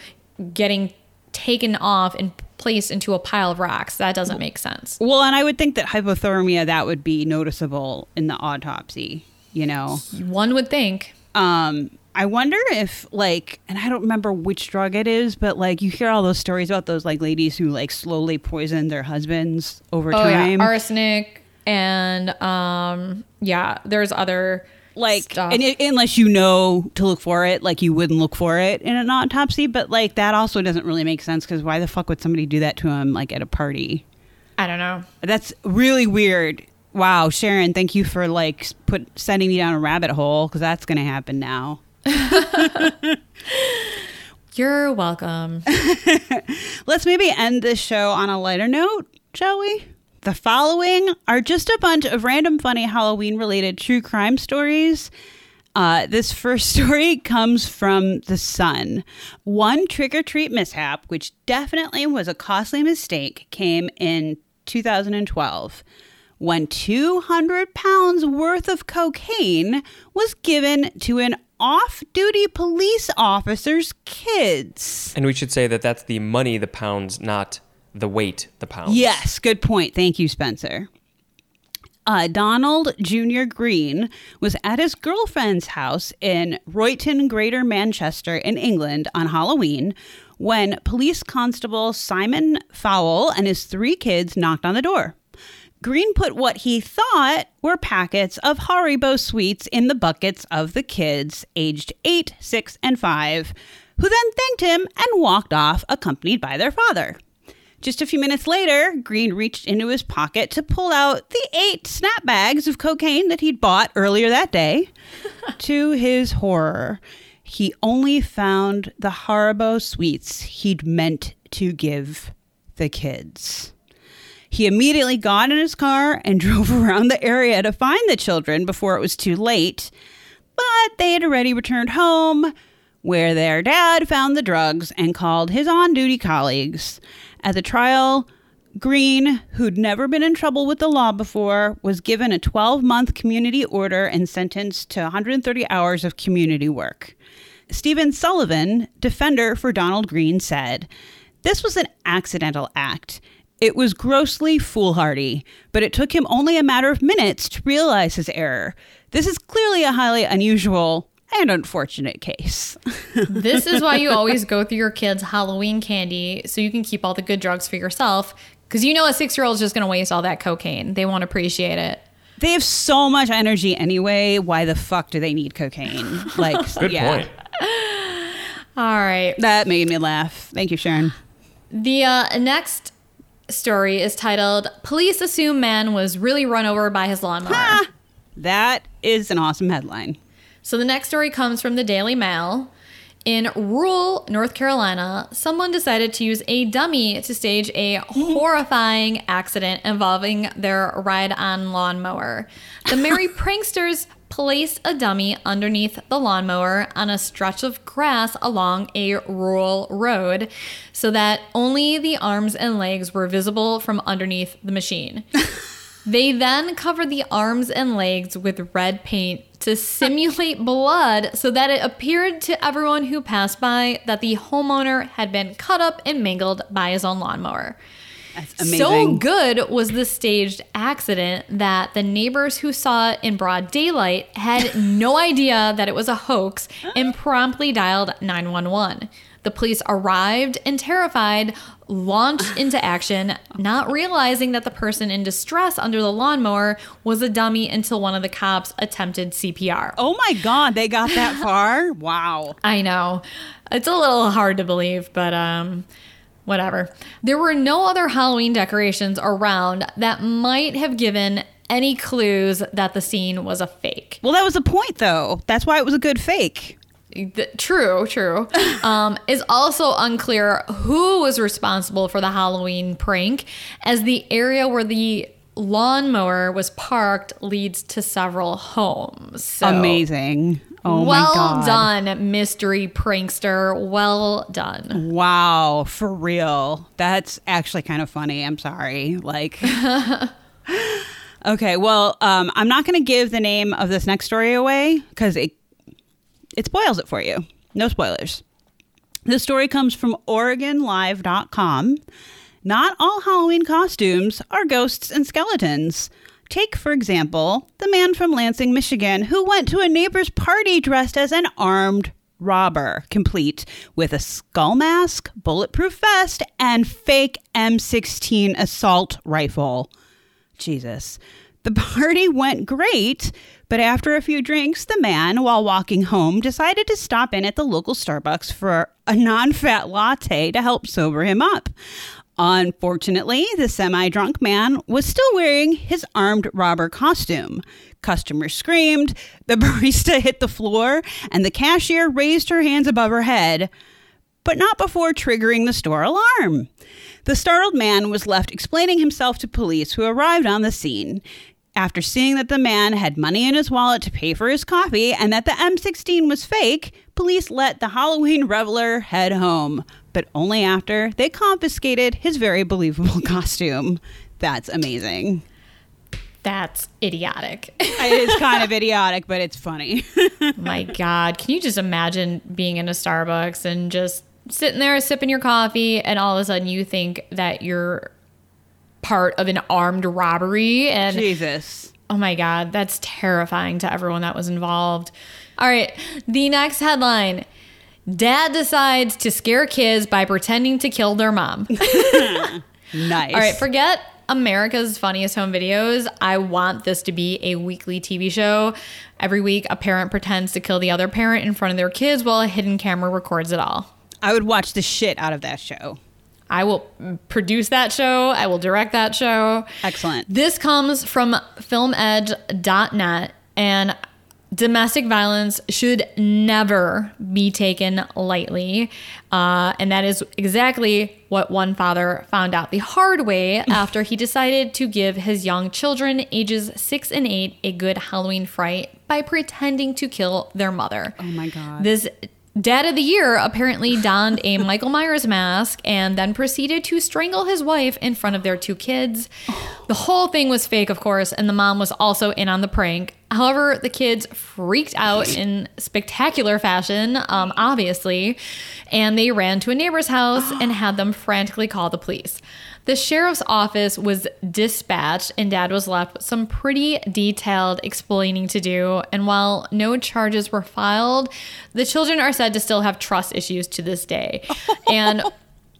Speaker 3: getting taken off and placed into a pile of rocks? That doesn't make sense.
Speaker 2: Well, and I would think that hypothermia that would be noticeable in the autopsy. You know,
Speaker 3: One would think.
Speaker 2: um, I wonder if like, and I don't remember which drug it is, but like you hear all those stories about those like ladies who like slowly poison their husbands over
Speaker 3: Oh
Speaker 2: time.
Speaker 3: yeah, arsenic and um yeah, there's other
Speaker 2: like
Speaker 3: stuff.
Speaker 2: and it, unless you know to look for it like you wouldn't look for it in an autopsy but like that also doesn't really make sense because why the fuck would somebody do that to him like at a party
Speaker 3: I don't know.
Speaker 2: that's really weird wow sharon thank you for like put sending me down a rabbit hole because that's gonna happen now
Speaker 3: You're welcome.
Speaker 2: let's maybe end this show on a lighter note shall we the following are just a bunch of random funny halloween related true crime stories Uh, this first story comes from The Sun. One trick or treat mishap, which definitely was a costly mistake, came in 2012 when 200 pounds worth of cocaine was given to an off duty police officer's kids.
Speaker 4: And we should say that that's the money, the pounds, not the weight, the pounds.
Speaker 2: Yes, good point. Thank you, Spencer. Uh, Donald Jr. Green was at his girlfriend's house in Royton, Greater Manchester, in England on Halloween when police constable Simon Fowle and his three kids knocked on the door. Green put what he thought were packets of Haribo sweets in the buckets of the kids, aged 8, 6, and 5, who then thanked him and walked off, accompanied by their father. Just a few minutes later, Green reached into his pocket to pull out the eight snap bags of cocaine that he'd bought earlier that day. to his horror, he only found the Haribo sweets he'd meant to give the kids. He immediately got in his car and drove around the area to find the children before it was too late. But they had already returned home, where their dad found the drugs and called his on duty colleagues. At the trial, Green, who'd never been in trouble with the law before, was given a 12 month community order and sentenced to 130 hours of community work. Stephen Sullivan, defender for Donald Green, said, This was an accidental act. It was grossly foolhardy, but it took him only a matter of minutes to realize his error. This is clearly a highly unusual and unfortunate case.
Speaker 3: this is why you always go through your kids' Halloween candy so you can keep all the good drugs for yourself. Because you know a six year old is just going to waste all that cocaine. They won't appreciate it.
Speaker 2: they have so much energy anyway. Why the fuck do they need cocaine? Like,
Speaker 4: Good
Speaker 2: yeah,
Speaker 4: point.
Speaker 3: All right.
Speaker 2: That made me laugh. Thank you, Sharon.
Speaker 3: The uh, next story is titled Police Assume Man Was Really Run Over by His Lawnmower.
Speaker 2: Ah, that is an awesome headline.
Speaker 3: So the next story comes from the Daily Mail. In rural North Carolina, someone decided to use a dummy to stage a horrifying accident involving their ride on lawnmower. The merry pranksters placed a dummy underneath the lawnmower on a stretch of grass along a rural road so that only the arms and legs were visible from underneath the machine. They then covered the arms and legs with red paint to simulate blood so that it appeared to everyone who passed by that the homeowner had been cut up and mangled by his own lawnmower.
Speaker 2: That's
Speaker 3: So good was the staged accident that the neighbors who saw it in broad daylight had no idea that it was a hoax and promptly dialed 911. The police arrived and terrified, launched into action, not realizing that the person in distress under the lawnmower was a dummy until one of the cops attempted CPR.
Speaker 2: Oh my god, they got that far? Wow.
Speaker 3: I know. It's a little hard to believe, but um whatever. There were no other Halloween decorations around that might have given any clues that the scene was a fake.
Speaker 2: Well, that was the point, though. That's why it was a good fake.
Speaker 3: Th- True, true. Um, is also unclear who was responsible for the Halloween prank, as the area where the lawnmower was parked leads to several homes. So,
Speaker 2: Amazing. Oh my
Speaker 3: well
Speaker 2: God.
Speaker 3: done, mystery prankster. Well done.
Speaker 2: Wow, for real. That's actually kind of funny. I'm sorry. Like Okay, well, um, I'm not going to give the name of this next story away cuz it it spoils it for you. No spoilers. This story comes from OregonLive.com. Not all Halloween costumes are ghosts and skeletons. Take, for example, the man from Lansing, Michigan, who went to a neighbor's party dressed as an armed robber, complete with a skull mask, bulletproof vest, and fake M16 assault rifle. Jesus. The party went great, but after a few drinks, the man, while walking home, decided to stop in at the local Starbucks for a non fat latte to help sober him up. Unfortunately, the semi drunk man was still wearing his armed robber costume. Customers screamed, the barista hit the floor, and the cashier raised her hands above her head but not before triggering the store alarm. The startled man was left explaining himself to police who arrived on the scene. After seeing that the man had money in his wallet to pay for his coffee and that the M16 was fake, police let the Halloween reveler head home, but only after they confiscated his very believable costume. That's amazing.
Speaker 3: That's idiotic.
Speaker 2: It is kind of idiotic, but it's funny.
Speaker 3: My God. Can you just imagine being in a Starbucks and just sitting there sipping your coffee and all of a sudden you think that you're part of an armed robbery and
Speaker 2: Jesus.
Speaker 3: oh my god that's terrifying to everyone that was involved all right the next headline dad decides to scare kids by pretending to kill their mom
Speaker 2: Nice.
Speaker 3: all right forget America's Funniest Home Videos. I want this to be a weekly TV show. Every week, a parent pretends to kill the other parent in front of their kids while a hidden camera records it all.
Speaker 2: I would watch the shit out of that show.
Speaker 3: I will produce that show. I will direct that show.
Speaker 2: Excellent.
Speaker 3: This comes from filmedge.net and domestic violence should never be taken lightly. Uh, and that is exactly what one father found out the hard way after he decided to give his young children, ages six and eight, a good Halloween fright by pretending to kill their mother.
Speaker 2: Oh my God.
Speaker 3: This dad of the year apparently donned a Michael Myers mask and then proceeded to strangle his wife in front of their two kids. The whole thing was fake, of course, and the mom was also in on the prank. However, the kids freaked out in spectacular fashion, um, obviously, and they ran to a neighbor's house and had them frantically call the police. The sheriff's office was dispatched, and dad was left with some pretty detailed explaining to do. And while no charges were filed, the children are said to still have trust issues to this day. and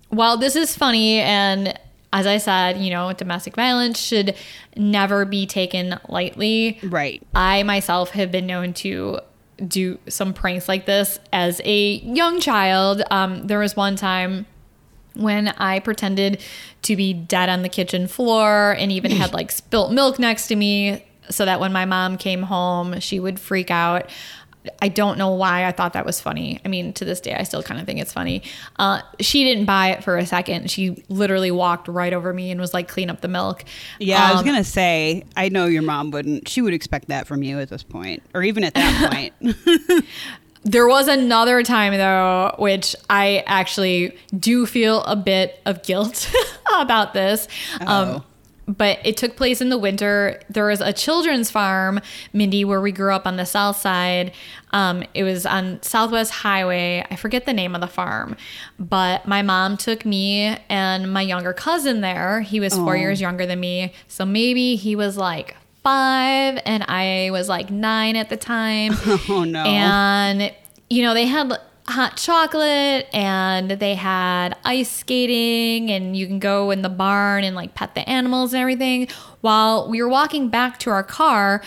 Speaker 3: while this is funny, and as I said, you know, domestic violence should never be taken lightly.
Speaker 2: Right.
Speaker 3: I myself have been known to do some pranks like this as a young child. Um, there was one time when I pretended to be dead on the kitchen floor and even had like spilt milk next to me so that when my mom came home, she would freak out. I don't know why I thought that was funny. I mean, to this day, I still kind of think it's funny. Uh, she didn't buy it for a second. She literally walked right over me and was like, clean up the milk.
Speaker 2: Yeah, I was
Speaker 3: Um,
Speaker 2: gonna say. I know your mom wouldn't. She would expect that from you at this point, or even at that point.
Speaker 3: There was another time though, which I actually do feel a bit of guilt about this. Um, but it took place in the winter. There was a children's farm, Mindy, where we grew up on the south side. Um, it was on Southwest Highway. I forget the name of the farm, but my mom took me and my younger cousin there. He was four years younger than me, so maybe he was like five, and I was like nine at the time.
Speaker 2: Oh, no.
Speaker 3: And you know they had hot chocolate and they had ice skating and you can go in the barn and like pet the animals and everything. While we were walking back to our car,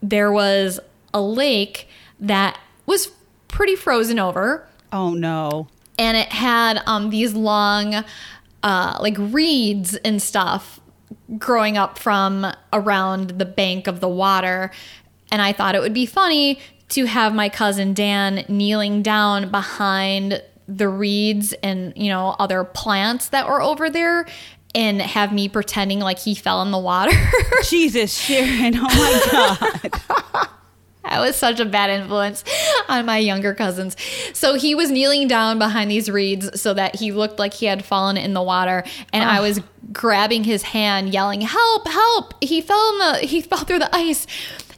Speaker 3: there was a lake that was pretty frozen over
Speaker 2: oh no.
Speaker 3: and it had um, these long uh, like reeds and stuff growing up from around the bank of the water and i thought it would be funny to have my cousin dan kneeling down behind the reeds and you know other plants that were over there and have me pretending like he fell in the water
Speaker 2: Jesus, Sharon. Oh my god.
Speaker 3: I was such a bad influence on my younger cousins. So he was kneeling down behind these reeds so that he looked like he had fallen in the water. And I was grabbing his hand, yelling, Help, help. He fell in the he fell through the ice.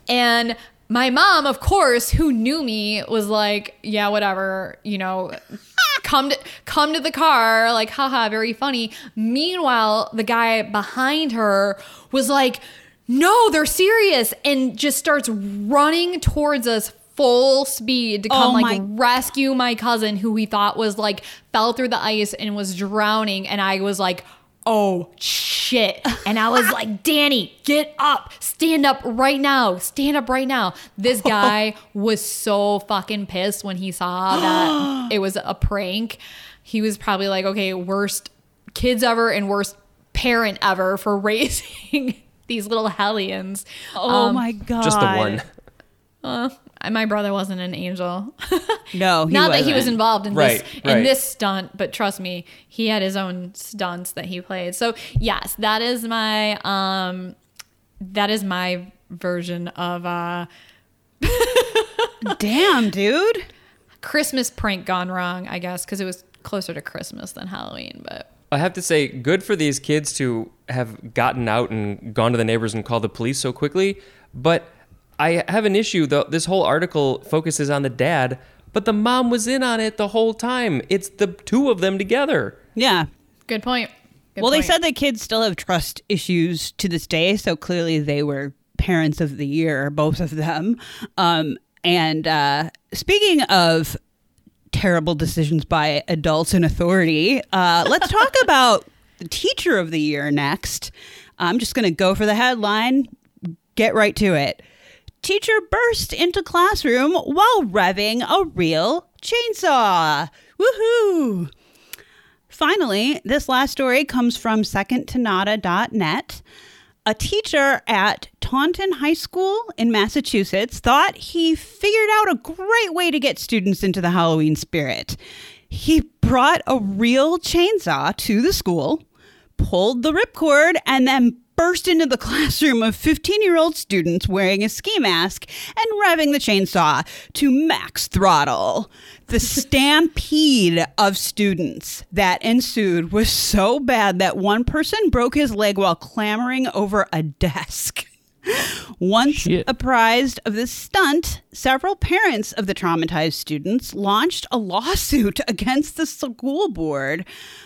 Speaker 3: And my mom, of course, who knew me, was like, Yeah, whatever, you know. Come to come to the car, like haha, very funny. Meanwhile, the guy behind her was like, no, they're serious, and just starts running towards us full speed to come
Speaker 2: Oh
Speaker 3: like rescue my cousin who we thought was like fell through the ice and was drowning. And I was like, oh shit. And I was like, Danny, get up, stand up right now, stand up right now. This guy was so fucking pissed when he saw that it was a prank. He was probably like, okay, worst kids ever and worst parent ever for raising these little hellions.
Speaker 2: Oh my god.
Speaker 4: Just the one.
Speaker 3: Uh, my brother wasn't an angel.
Speaker 2: No, he
Speaker 3: Not that he was involved in
Speaker 4: Right,
Speaker 3: this
Speaker 4: right.
Speaker 3: in this stunt, but trust me, he had his own stunts that he played. So yes, that is my um that is my version of uh
Speaker 2: Damn, dude.
Speaker 3: Christmas prank gone wrong, I guess, because it was closer to Christmas than Halloween, but
Speaker 4: I have to say, good for these kids to have gotten out and gone to the neighbors and called the police so quickly. But I have an issue, though. This whole article focuses on the dad, but the mom was in on it the whole time. It's the two of them together.
Speaker 2: Yeah.
Speaker 3: good point. Good
Speaker 2: well, they said the kids still have trust issues to this day, so clearly they were parents of the year, both of them. Um, and uh, speaking of terrible decisions by adults in authority, uh, let's talk about the teacher of the year next. I'm just going to go for the headline, get right to it. Teacher burst into classroom while revving a real chainsaw. Woohoo! Finally, this last story comes from secondtonada.net. A teacher at Taunton High School in Massachusetts thought he figured out a great way to get students into the Halloween spirit. He brought a real chainsaw to the school, pulled the ripcord, and then burst into the classroom of 15 year old students wearing a ski mask and revving the chainsaw to max throttle. The stampede of students that ensued was so bad that one person broke his leg while clambering over a desk. Once
Speaker 4: Shit.
Speaker 2: apprised of this stunt, several parents of the traumatized students launched a lawsuit against the school board,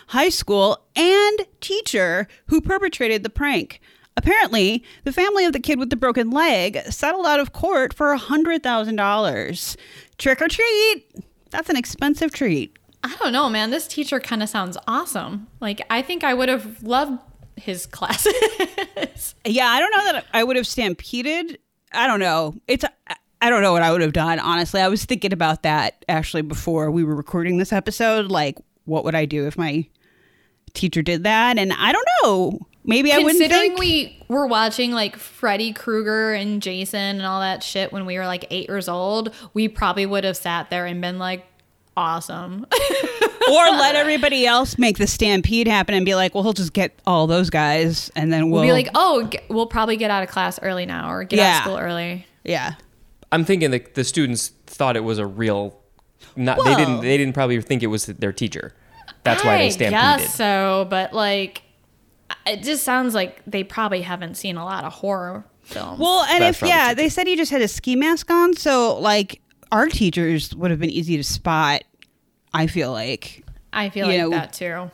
Speaker 2: high school, and teacher who perpetrated the prank. Apparently, the family of the kid with the broken leg settled out of court for $100,000. Trick or treat! That's an expensive treat.
Speaker 3: I don't know, man. This teacher kind of sounds awesome. Like I think I would have loved his classes.
Speaker 2: Yeah, I don't know that I would have stampeded. I don't know. It's I don't know what I would have done. Honestly, I was thinking about that actually before we were recording this episode. Like, what would I do if my teacher did that? And I don't know. Maybe I wouldn't
Speaker 3: Considering
Speaker 2: think.
Speaker 3: we were watching like Freddy Krueger and Jason and all that shit when we were like eight years old, we probably would have sat there and been like, awesome.
Speaker 2: or let everybody else make the stampede happen and be like, well, he'll just get all those guys, and then we'll,
Speaker 3: we'll be like, oh, g- we'll probably get out of class early now or get out of school early.
Speaker 2: yeah.
Speaker 4: I'm thinking that the students thought it was a real. Not they didn't. They didn't probably think it was their teacher. That's why they stampeded.
Speaker 3: guess so, but like, it just sounds like they probably haven't seen a lot of horror films.
Speaker 2: Well, and
Speaker 4: That's
Speaker 2: if yeah,
Speaker 4: true,
Speaker 2: they said he just had a ski mask on, so like our teachers would have been easy to spot. I feel like
Speaker 3: I feel
Speaker 2: you
Speaker 3: like
Speaker 2: know,
Speaker 3: that too.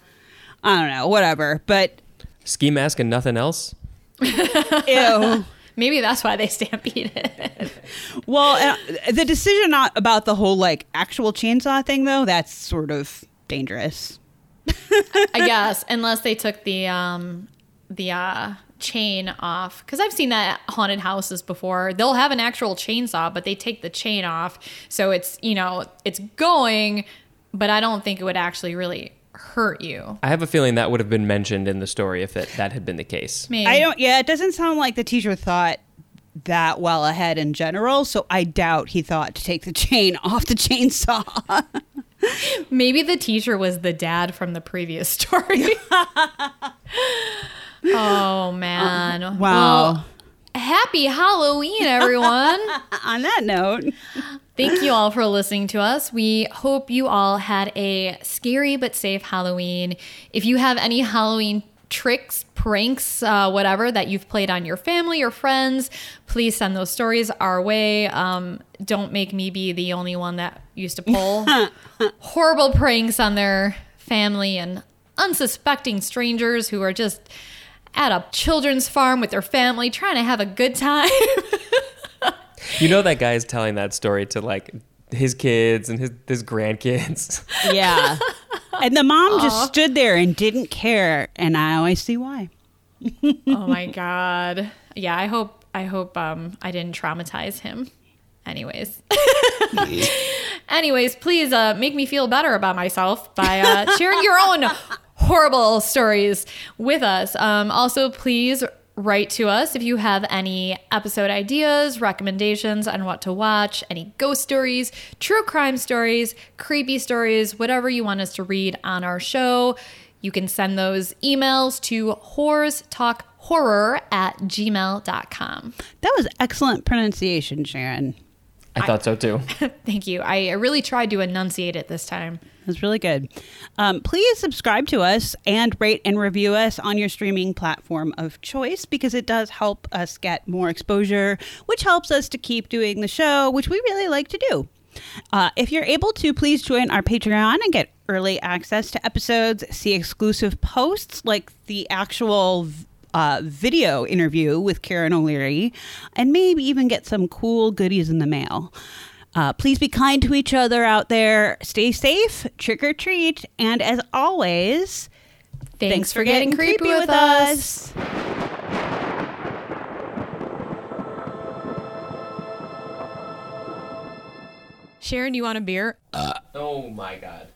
Speaker 2: I don't know, whatever. But
Speaker 4: Ski mask and nothing else.
Speaker 2: ew.
Speaker 3: Maybe that's why they stampeded.
Speaker 2: Well, uh, the decision not about the whole like actual chainsaw thing though, that's sort of dangerous.
Speaker 3: I guess unless they took the um the uh chain off because I've seen that haunted houses before. They'll have an actual chainsaw, but they take the chain off, so it's you know it's going, but I don't think it would actually really hurt you.
Speaker 4: I have a feeling that would have been mentioned in the story if it, that had been the case.
Speaker 3: Maybe.
Speaker 2: I don't yeah, it doesn't sound like the teacher thought that well ahead in general, so I doubt he thought to take the chain off the chainsaw.
Speaker 3: Maybe the teacher was the dad from the previous story. oh man!
Speaker 2: wow.
Speaker 3: Well, happy Halloween, everyone.
Speaker 2: On that note,
Speaker 3: Thank you all for listening to us. We hope you all had a scary but safe Halloween. If you have any Halloween tricks, pranks, uh, whatever that you've played on your family or friends, please send those stories our way. Um, don't make me be the only one that used to pull horrible pranks on their family and unsuspecting strangers who are just at a children's farm with their family trying to have a good time.
Speaker 4: You know that guy is telling that story to like his kids and his his grandkids.
Speaker 2: yeah. And the mom just stood there and didn't care, and I always see why.
Speaker 3: oh my god. Yeah, I hope I hope um I didn't traumatize him. Anyways. Anyways, please uh make me feel better about myself by uh sharing your own horrible stories with us. Um also please write to us if you have any episode ideas, recommendations on what to watch, any ghost stories, true crime stories, creepy stories, whatever you want us to read on our show. You can send those emails to horrorstalkhorror at gmail.com.
Speaker 2: That was excellent pronunciation, Sharon.
Speaker 4: I thought so too.
Speaker 3: Thank you. I really tried to enunciate it this time.
Speaker 2: It was really good. Um, please subscribe to us and rate and review us on your streaming platform of choice because it does help us get more exposure, which helps us to keep doing the show, which we really like to do. Uh, if you're able to, please join our Patreon and get early access to episodes, see exclusive posts like the actual uh, video interview with Karen O'Leary, and maybe even get some cool goodies in the mail. Uh, please be kind to each other out there. Stay safe, trick or treat, and as always,
Speaker 3: Thanks, for getting, creepy, with us.
Speaker 1: Sharon, you want a beer?
Speaker 4: Oh my god.